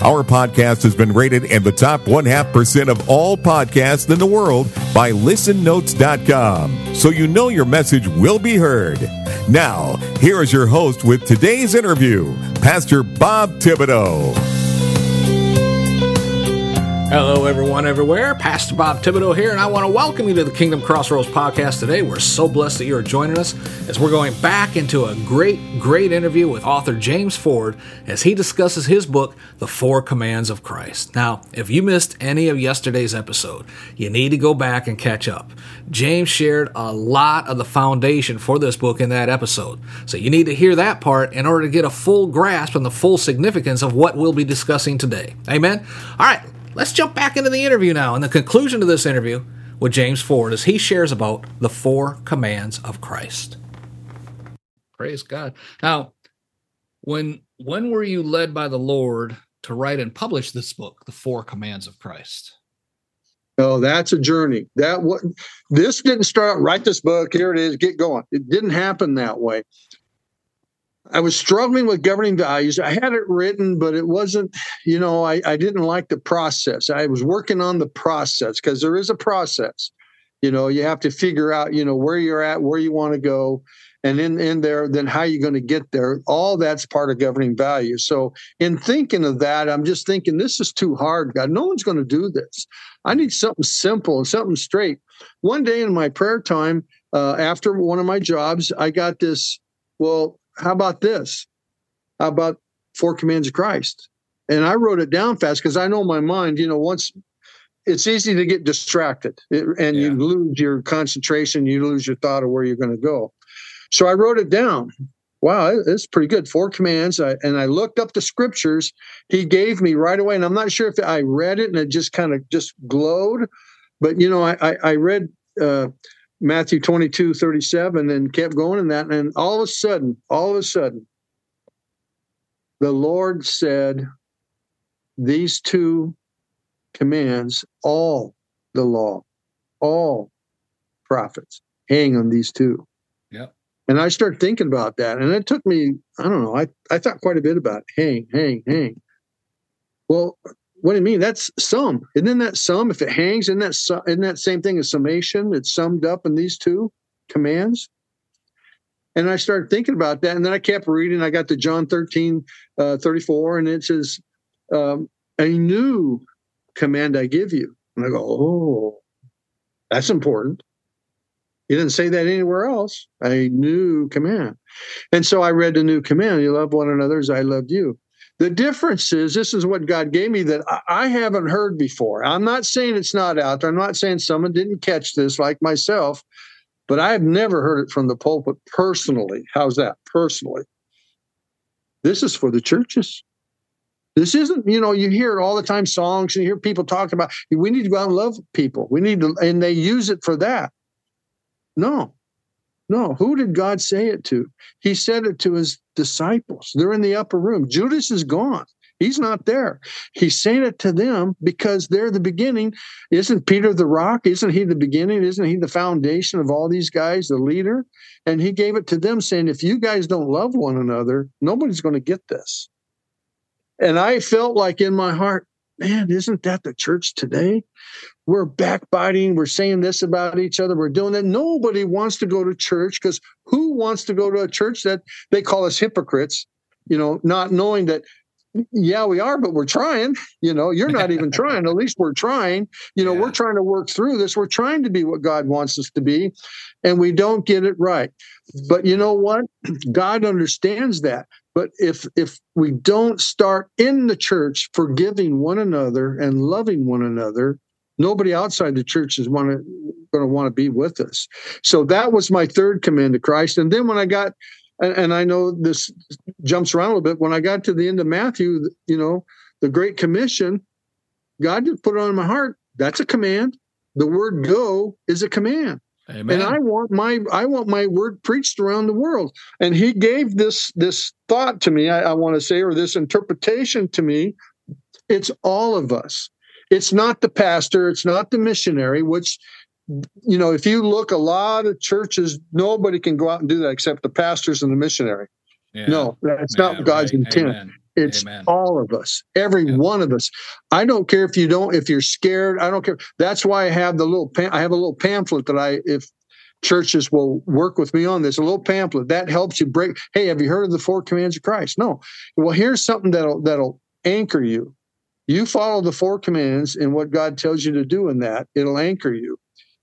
Our podcast has been rated in the top one half percent of all podcasts in the world by listennotes.com. So you know your message will be heard. Now, here is your host with today's interview, Pastor Bob Thibodeau. Hello, everyone, everywhere. Pastor Bob Thibodeau here, and I want to welcome you to the Kingdom Crossroads podcast today. We're so blessed that you are joining us as we're going back into a great, great interview with author James Ford as he discusses his book, The Four Commands of Christ. Now, if you missed any of yesterday's episode, you need to go back and catch up. James shared a lot of the foundation for this book in that episode, so you need to hear that part in order to get a full grasp on the full significance of what we'll be discussing today. Amen? All right. Let's jump back into the interview now. And the conclusion to this interview with James Ford as he shares about the four commands of Christ. Praise God. Now, when when were you led by the Lord to write and publish this book, The Four Commands of Christ? Oh, that's a journey. That what this didn't start. Write this book. Here it is. Get going. It didn't happen that way. I was struggling with governing values. I had it written, but it wasn't, you know, I, I didn't like the process. I was working on the process because there is a process. You know, you have to figure out, you know, where you're at, where you want to go, and in, in there, then how you're going to get there. All that's part of governing values. So in thinking of that, I'm just thinking this is too hard, God. No one's going to do this. I need something simple and something straight. One day in my prayer time, uh, after one of my jobs, I got this, well, how about this? How about four commands of Christ? And I wrote it down fast because I know my mind, you know, once it's easy to get distracted and yeah. you lose your concentration, you lose your thought of where you're going to go. So I wrote it down. Wow, it's pretty good. Four commands. I, and I looked up the scriptures he gave me right away. And I'm not sure if I read it and it just kind of just glowed. But, you know, I, I, I read uh, Matthew 22, 37, and kept going in that. And all of a sudden, all of a sudden, the Lord said, These two commands, all the law, all prophets hang on these two. Yeah. And I started thinking about that. And it took me, I don't know, I, I thought quite a bit about it. hang, hang, hang. Well, what do you mean? That's sum. Isn't that sum? If it hangs, isn't that, su- isn't that same thing as summation? It's summed up in these two commands. And I started thinking about that. And then I kept reading. I got to John 13, uh, 34, and it says, um, A new command I give you. And I go, Oh, that's important. He didn't say that anywhere else. A new command. And so I read the new command you love one another as I loved you. The difference is this is what God gave me that I haven't heard before. I'm not saying it's not out there. I'm not saying someone didn't catch this like myself, but I've never heard it from the pulpit personally. How's that? Personally. This is for the churches. This isn't, you know, you hear it all the time songs and you hear people talking about we need to go out and love people. We need to, and they use it for that. No, no, who did God say it to? He said it to his disciples. They're in the upper room. Judas is gone. He's not there. He's saying it to them because they're the beginning. Isn't Peter the rock? Isn't he the beginning? Isn't he the foundation of all these guys, the leader? And he gave it to them saying, if you guys don't love one another, nobody's going to get this. And I felt like in my heart, man, isn't that the church today? we're backbiting, we're saying this about each other, we're doing that. Nobody wants to go to church because who wants to go to a church that they call us hypocrites, you know, not knowing that, yeah, we are, but we're trying. You know, you're not even trying. At least we're trying. You know, yeah. we're trying to work through this. We're trying to be what God wants us to be, and we don't get it right. But you know what? God understands that. But if if we don't start in the church forgiving one another and loving one another, nobody outside the church is want to going to want to be with us. So that was my third command to Christ. And then when I got, and, and, I know this jumps around a little bit, when I got to the end of Matthew, you know, the Great Commission, God just put it on my heart. That's a command. The word go is a command. Amen. And I want my I want my word preached around the world. And he gave this this thought to me, I, I want to say, or this interpretation to me. It's all of us. It's not the pastor, it's not the missionary, which you know, if you look, a lot of churches, nobody can go out and do that except the pastors and the missionary. Yeah. No, that's yeah, not God's right. intent. Amen. It's Amen. all of us, every yeah. one of us. I don't care if you don't, if you're scared. I don't care. That's why I have the little. I have a little pamphlet that I, if churches will work with me on this, a little pamphlet that helps you break. Hey, have you heard of the four commands of Christ? No. Well, here's something that'll that'll anchor you. You follow the four commands and what God tells you to do in that, it'll anchor you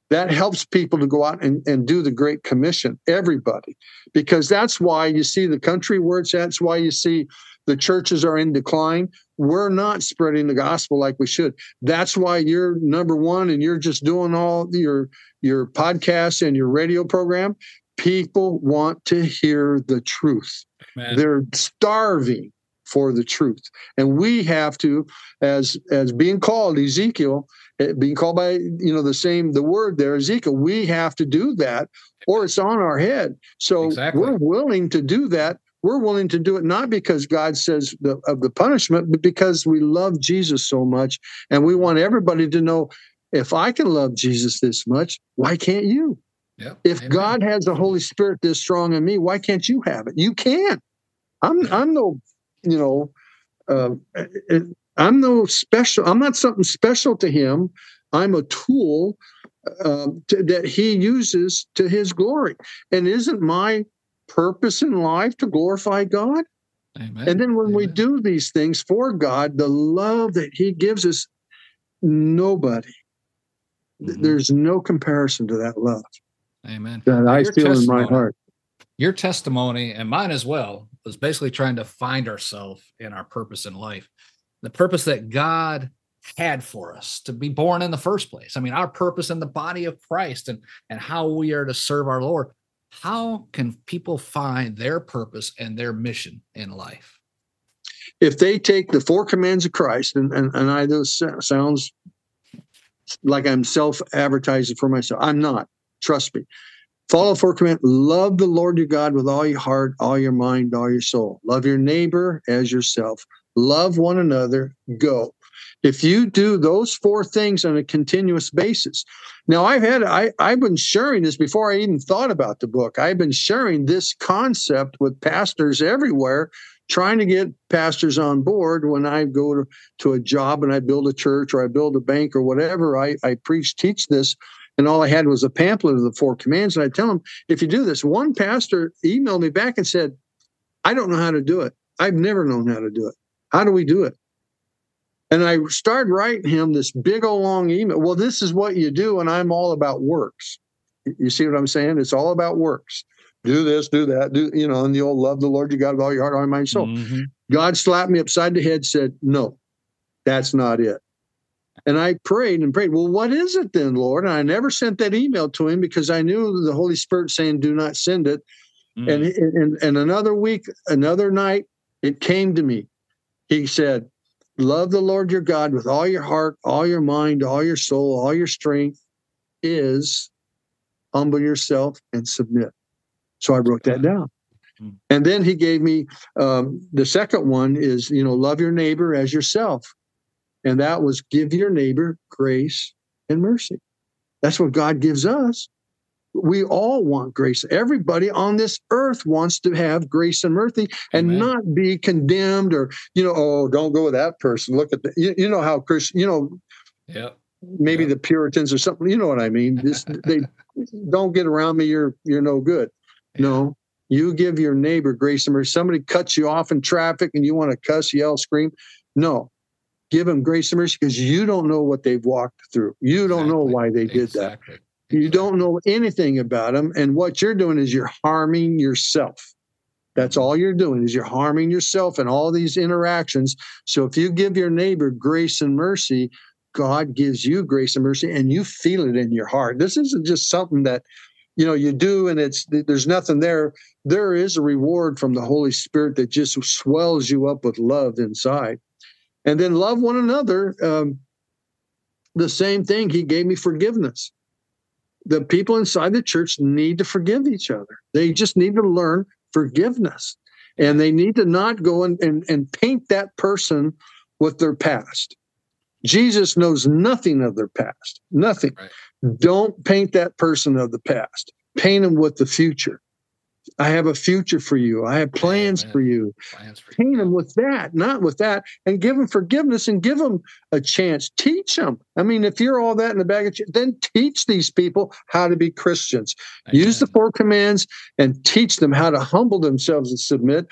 that helps people to go out and, and do the great commission everybody because that's why you see the country where it's at that's why you see the churches are in decline we're not spreading the gospel like we should. That's why you're number one and you're just doing all your your podcasts and your radio program. People want to hear the truth. Man. they're starving for the truth. And we have to as as being called ezekiel Eh, being called by you know the same the word there ezekiel we have to do that or it's on our head. So exactly. we're willing to do that we're willing to do it not because god says the, of the punishment but because we love jesus so much and we want everybody to know if i can love jesus this much why can't you yep. if Amen. god has the holy spirit this strong in me why can't you have it you can i'm i'm no you know uh, I'm no special. I'm not something special to him. I'm a tool um, to, that he uses to his glory. And isn't my purpose in life to glorify God? Amen. And then when Amen. we do these things for God, the love that he gives us, nobody, mm-hmm. there's no comparison to that love. Amen. That I feel in my heart. Your testimony and mine as well was basically trying to find ourselves in our purpose in life the purpose that God had for us to be born in the first place. I mean, our purpose in the body of Christ and, and how we are to serve our Lord. How can people find their purpose and their mission in life? If they take the four commands of Christ, and, and, and I those sounds like I'm self advertising for myself. I'm not. Trust me. Follow four commands. Love the Lord your God with all your heart, all your mind, all your soul. Love your neighbor as yourself love one another, go. If you do those four things on a continuous basis. Now I've had I, I've been sharing this before I even thought about the book. I've been sharing this concept with pastors everywhere, trying to get pastors on board when I go to, to a job and I build a church or I build a bank or whatever. I, I preach, teach this and all I had was a pamphlet of the four commands. And I tell them, if you do this, one pastor emailed me back and said, I don't know how to do it. I've never known how to do it. How do we do it? And I started writing him this big old long email. Well, this is what you do, and I'm all about works. You see what I'm saying? It's all about works. Do this, do that, do you know? And you'll love the Lord your God with all your heart, all your mind, soul. Mm-hmm. God slapped me upside the head, said, "No, that's not it." And I prayed and prayed. Well, what is it then, Lord? And I never sent that email to him because I knew the Holy Spirit saying, "Do not send it." Mm. And, and and another week, another night, it came to me he said, Love the Lord your God with all your heart, all your mind, all your soul, all your strength, is humble yourself and submit. So I wrote that down. Hmm. And then he gave me um, the second one is, you know, love your neighbor as yourself. And that was give your neighbor grace and mercy. That's what God gives us we all want grace. Everybody on this earth wants to have grace and mercy and Amen. not be condemned or, you know, oh, don't go with that person. Look at the, you, you know how Christian, you know, yeah, maybe yep. the Puritans or something, you know what I mean? This, they don't get around me. You're, you're no good. Yeah. No, you give your neighbor grace and mercy. Somebody cuts you off in traffic and you want to cuss, yell, scream. No, give them grace and mercy because you don't know what they've walked through. You don't know why they did exactly. that. You don't know anything about them. And what you're doing is you're harming yourself. That's all you're doing is you're harming yourself in all these interactions. So if you give your neighbor grace and mercy, God gives you grace and mercy and you feel it in your heart. This isn't just something that you know you do and it's there's nothing there. There is a reward from the Holy Spirit that just swells you up with love inside. And then love one another. Um, the same thing. He gave me forgiveness the people inside the church need to forgive each other. They just need to learn forgiveness. And they need to not go and, and, and paint that person with their past. Jesus knows nothing of their past, nothing. Right. Don't paint that person of the past. Paint them with the future. I have a future for you. I have plans for you. Plans for Paint you. them with that, not with that, and give them forgiveness and give them a chance. Teach them. I mean, if you're all that in the bag of then teach these people how to be Christians. Amen. Use the four commands and teach them how to humble themselves and submit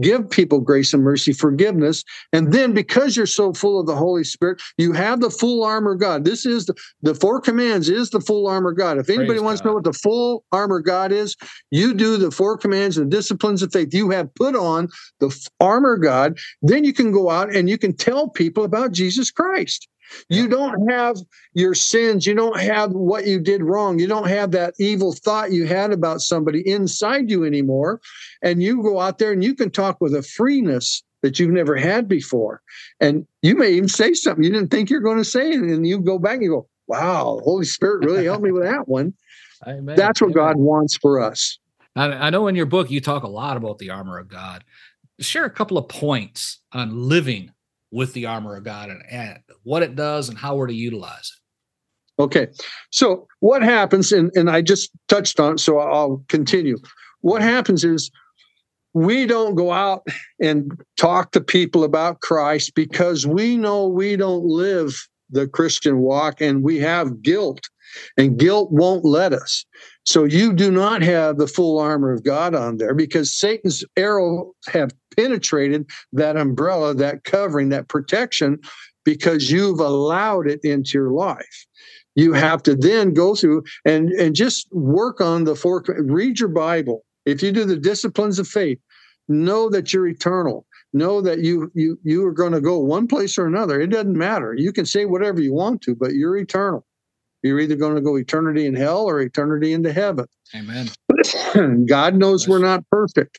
give people grace and mercy, forgiveness. And then because you're so full of the Holy Spirit, you have the full armor of God. This is the, the four commands is the full armor of God. If anybody Praise wants God. to know what the full armor of God is, you do the four commands and disciplines of faith. You have put on the armor of God. Then you can go out and you can tell people about Jesus Christ. You don't have your sins. You don't have what you did wrong. You don't have that evil thought you had about somebody inside you anymore. And you go out there and you can talk with a freeness that you've never had before. And you may even say something you didn't think you're going to say. And then you go back and you go, wow, the Holy Spirit really helped me with that one. Amen. That's what Amen. God wants for us. I know in your book you talk a lot about the armor of God. Share a couple of points on living with the armor of God and, and what it does and how we're to utilize it. Okay. So what happens, and, and I just touched on so I'll continue. What happens is we don't go out and talk to people about Christ because we know we don't live the Christian walk and we have guilt, and guilt won't let us. So you do not have the full armor of God on there because Satan's arrows have penetrated that umbrella, that covering, that protection, because you've allowed it into your life. You have to then go through and, and just work on the four, read your Bible. If you do the disciplines of faith, know that you're eternal. Know that you you you are going to go one place or another. It doesn't matter. You can say whatever you want to, but you're eternal. You're either going to go eternity in hell or eternity into heaven. Amen. God knows we're not perfect.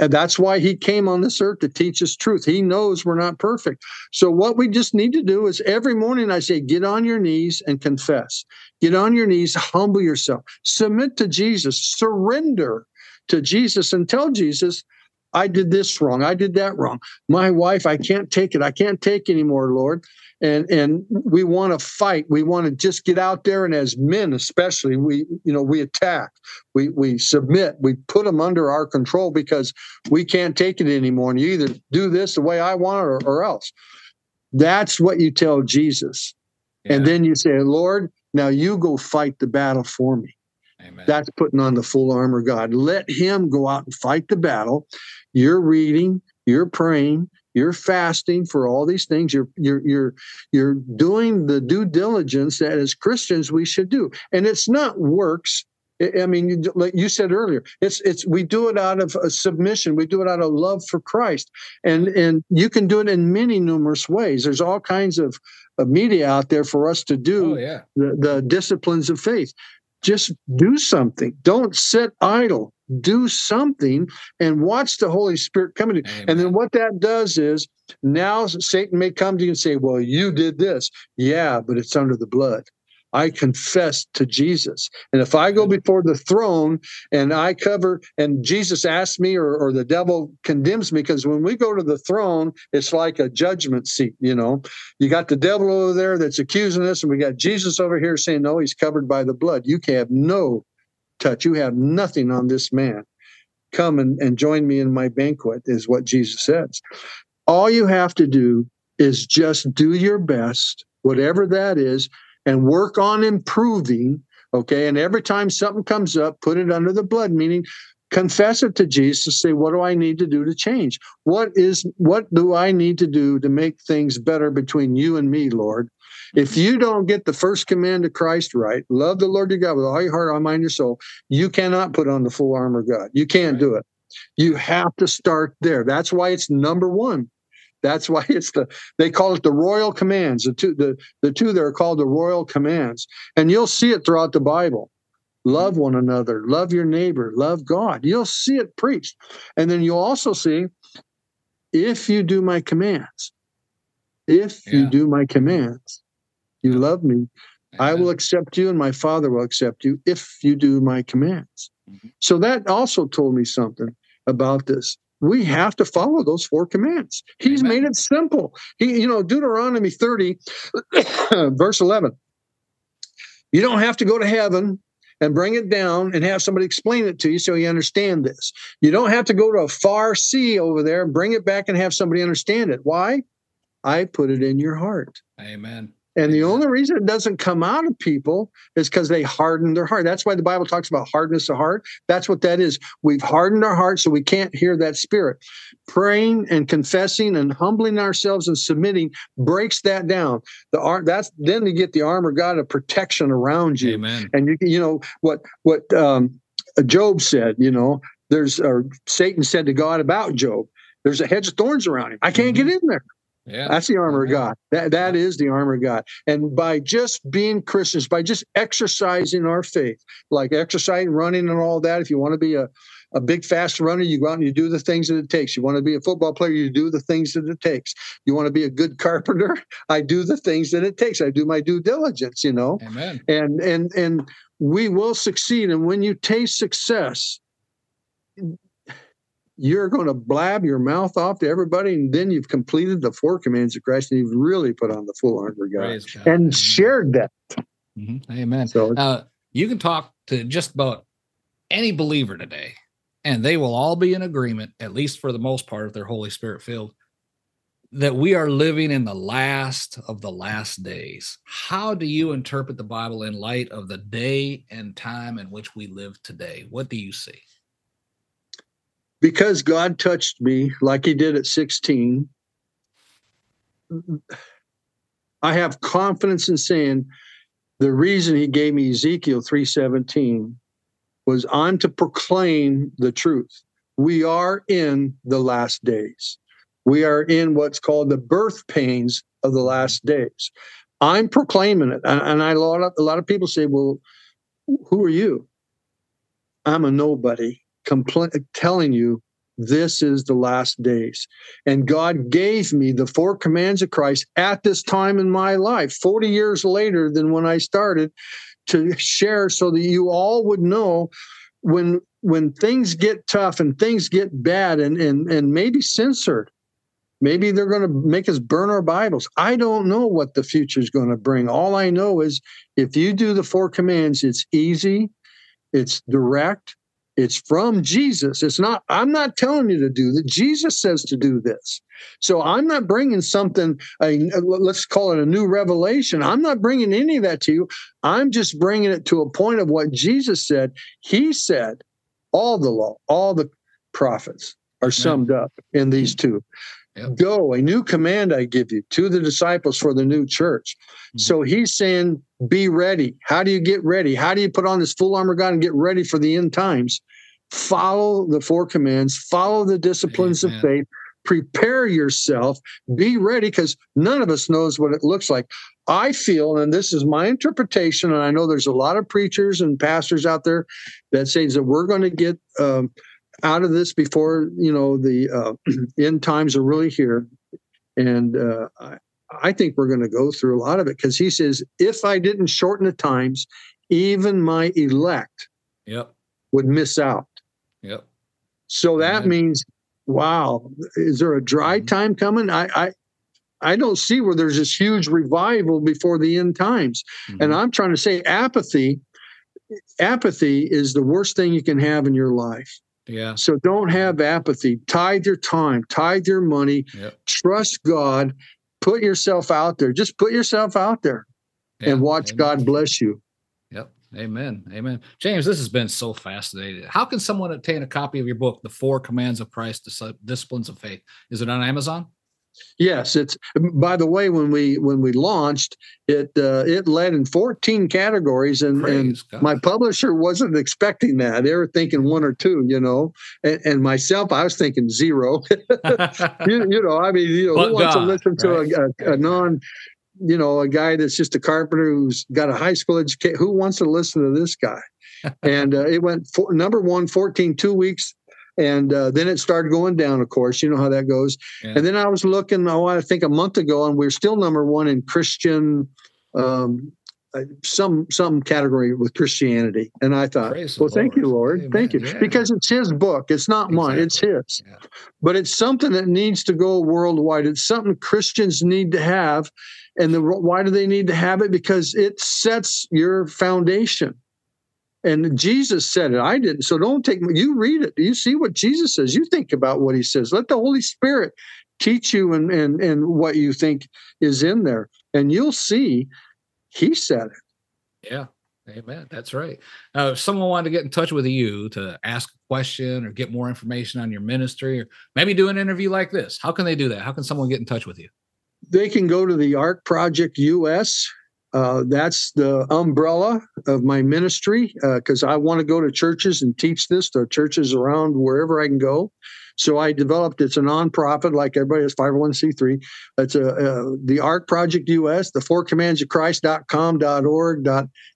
Uh, that's why he came on this earth to teach us truth. He knows we're not perfect. So, what we just need to do is every morning I say, get on your knees and confess. Get on your knees, humble yourself, submit to Jesus, surrender to Jesus, and tell Jesus, I did this wrong. I did that wrong. My wife, I can't take it. I can't take anymore, Lord and and we want to fight we want to just get out there and as men especially we you know we attack we we submit we put them under our control because we can't take it anymore and you either do this the way i want or, or else that's what you tell jesus yeah. and then you say lord now you go fight the battle for me Amen. that's putting on the full armor of god let him go out and fight the battle you're reading you're praying you're fasting for all these things you're you're you're you're doing the due diligence that as christians we should do and it's not works I mean, like you said earlier, it's it's we do it out of submission. We do it out of love for Christ, and and you can do it in many numerous ways. There's all kinds of, of media out there for us to do oh, yeah. the, the disciplines of faith. Just do something. Don't sit idle do something and watch the Holy Spirit come to you. And then what that does is now Satan may come to you and say, Well, you did this. Yeah, but it's under the blood. I confess to Jesus. And if I go before the throne and I cover, and Jesus asks me, or, or the devil condemns me, because when we go to the throne, it's like a judgment seat, you know. You got the devil over there that's accusing us, and we got Jesus over here saying, No, he's covered by the blood. You can have no touch. You have nothing on this man. Come and, and join me in my banquet, is what Jesus says. All you have to do is just do your best, whatever that is, and work on improving. Okay. And every time something comes up, put it under the blood, meaning confess it to Jesus, say, what do I need to do to change? What is what do I need to do to make things better between you and me, Lord? If mm-hmm. you don't get the first command of Christ right, love the Lord your God with all your heart, all mind, your soul, you cannot put on the full armor of God. You can't do it. You have to start there. That's why it's number one. That's why it's the they call it the royal commands. The two the, the two that are called the royal commands. And you'll see it throughout the Bible. Love one another, love your neighbor, love God. You'll see it preached. And then you'll also see if you do my commands. If yeah. you do my commands, you love me, I will accept you, and my Father will accept you if you do my commands. Mm-hmm. So that also told me something about this. We have to follow those four commands. He's Amen. made it simple. He, you know, Deuteronomy 30, verse 11. You don't have to go to heaven and bring it down and have somebody explain it to you so you understand this. You don't have to go to a far sea over there and bring it back and have somebody understand it. Why? I put it in your heart. Amen. And the only reason it doesn't come out of people is because they harden their heart. That's why the Bible talks about hardness of heart. That's what that is. We've hardened our heart so we can't hear that spirit. Praying and confessing and humbling ourselves and submitting breaks that down. The art that's then you get the armor God of protection around you. Amen. And you you know what what um, Job said. You know, there's or Satan said to God about Job. There's a hedge of thorns around him. I can't mm-hmm. get in there. Yeah. That's the armor of God. That that is the armor of God. And by just being Christians, by just exercising our faith, like exercising, running, and all that, if you want to be a, a big fast runner, you go out and you do the things that it takes. You want to be a football player, you do the things that it takes. You want to be a good carpenter, I do the things that it takes. I do my due diligence, you know. Amen. And and and we will succeed. And when you taste success, you're going to blab your mouth off to everybody, and then you've completed the four commands of Christ, and you've really put on the full armor of God, God. and Amen. shared that. Mm-hmm. Amen. So uh, you can talk to just about any believer today, and they will all be in agreement, at least for the most part, if they're Holy Spirit filled, that we are living in the last of the last days. How do you interpret the Bible in light of the day and time in which we live today? What do you see? Because God touched me like he did at 16, I have confidence in saying the reason he gave me Ezekiel 3:17 was on to proclaim the truth. We are in the last days. We are in what's called the birth pains of the last days. I'm proclaiming it. And I, a, lot of, a lot of people say, well, who are you? I'm a nobody compl- telling you this is the last days. And God gave me the four commands of Christ at this time in my life, 40 years later than when I started, to share so that you all would know when when things get tough and things get bad and and, and maybe censored. Maybe they're going to make us burn our Bibles. I don't know what the future is going to bring. All I know is if you do the four commands, it's easy, it's direct, it's from Jesus. It's not, I'm not telling you to do that. Jesus says to do this. So I'm not bringing something, a, let's call it a new revelation. I'm not bringing any of that to you. I'm just bringing it to a point of what Jesus said. He said, all the law, all the prophets are summed up in these two. Yep. Go, a new command I give you to the disciples for the new church. Mm-hmm. So he's saying, be ready. How do you get ready? How do you put on this full armor God and get ready for the end times? Follow the four commands, follow the disciplines Amen. of faith, prepare yourself, be ready, because none of us knows what it looks like. I feel, and this is my interpretation, and I know there's a lot of preachers and pastors out there that say that we're going to get um, out of this before you know the uh, end times are really here, and uh, I, think we're going to go through a lot of it because he says, if I didn't shorten the times, even my elect yep. would miss out. Yep. So that means, wow, is there a dry mm-hmm. time coming? I, I I don't see where there's this huge revival before the end times. Mm-hmm. And I'm trying to say apathy, apathy is the worst thing you can have in your life. Yeah. So don't have apathy. Tithe your time, tithe your money, yep. trust God, put yourself out there. Just put yourself out there yeah. and watch Amen. God bless you. Yep. Amen. Amen. James, this has been so fascinating. How can someone obtain a copy of your book, The Four Commands of Christ, Disciplines of Faith? Is it on Amazon? Yes, it's. By the way, when we when we launched it, uh, it led in 14 categories, and, and my publisher wasn't expecting that. They were thinking one or two, you know, and, and myself, I was thinking zero. you, you, know, I mean, you know, but who wants God, to listen to right? a, a, a non you know, a guy that's just a carpenter who's got a high school education. Who wants to listen to this guy? and uh, it went for, number one, 14, two weeks and uh, then it started going down. Of course, you know how that goes. Yeah. And then I was looking, oh, I think a month ago, and we are still number one in Christian um, some some category with Christianity. And I thought, Praise well, thank you, Lord. Amen. thank you, Yeah. because it's His book. It's not mine. It's His. Yeah. But it's something that needs to go worldwide. It's something Christians need to have. And the why do they need to have it? Because it sets your foundation. And Jesus said it. I didn't. So don't take you read it. You see what Jesus says. You think about what he says. Let the Holy Spirit teach you and and and what you think is in there. And you'll see he said it. Yeah. Amen. That's right. Uh, if someone wanted to get in touch with you to ask a question or get more information on your ministry or maybe do an interview like this, how can they do that? How can someone get in touch with you? They can go to the Ark Project US. Uh, that's the umbrella of my ministry because I want to go to churches and teach this to churches around wherever I can go. So I developed it's a nonprofit like everybody has 501c3. It's a uh, the Ark Project US, the four commands of Christ.com, .org,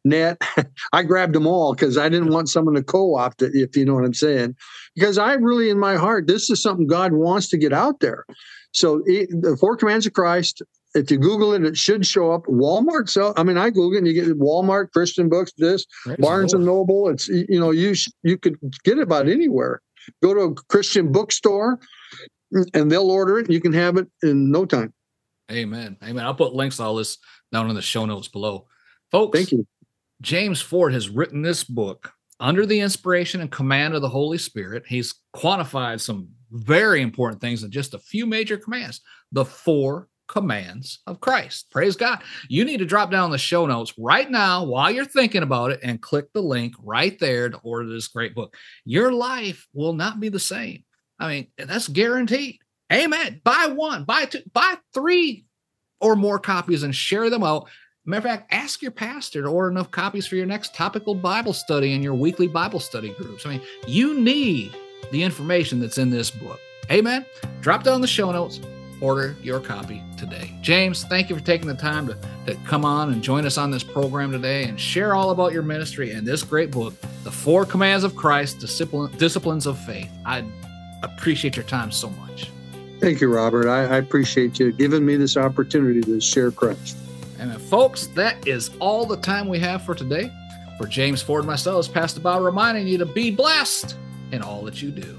.net. I grabbed them all because I didn't want someone to co-opt it, if you know what I'm saying. Because I really, in my heart, this is something God wants to get out there. So it, the four commands of Christ. If you Google it, it should show up. Walmart sell. I mean, I Google it and you get Walmart, Christian books, this Barnes and Noble. It's you know you sh- you could get it about anywhere. Go to a Christian bookstore, and they'll order it. and You can have it in no time. Amen. Amen. I'll put links to all this down in the show notes below. Folks, Thank you. James Ford has written this book under the inspiration and command of the Holy Spirit. He's quantified some very important things in just a few major commands. The four commands of Christ. Praise God. You need to drop down the show notes right now while you're thinking about it and click the link right there to order this great book. Your life will not be the same. I mean, that's guaranteed. Amen. Buy one, buy two, buy three or more copies and share them out. Matter of fact, ask your pastor to order enough copies for your next topical Bible study and your weekly Bible study groups. I mean, you need the information that's in this book. Amen. Drop down the show notes, order your copy today. James, thank you for taking the time to, to come on and join us on this program today and share all about your ministry and this great book, The Four Commands of Christ, Discipline, Disciplines of Faith. I appreciate your time so much. Thank you, Robert. I, I appreciate you giving me this opportunity to share Christ. And uh, folks, that is all the time we have for today. For James Ford and myself, Pastor Bob reminding you to be blessed in all that you do.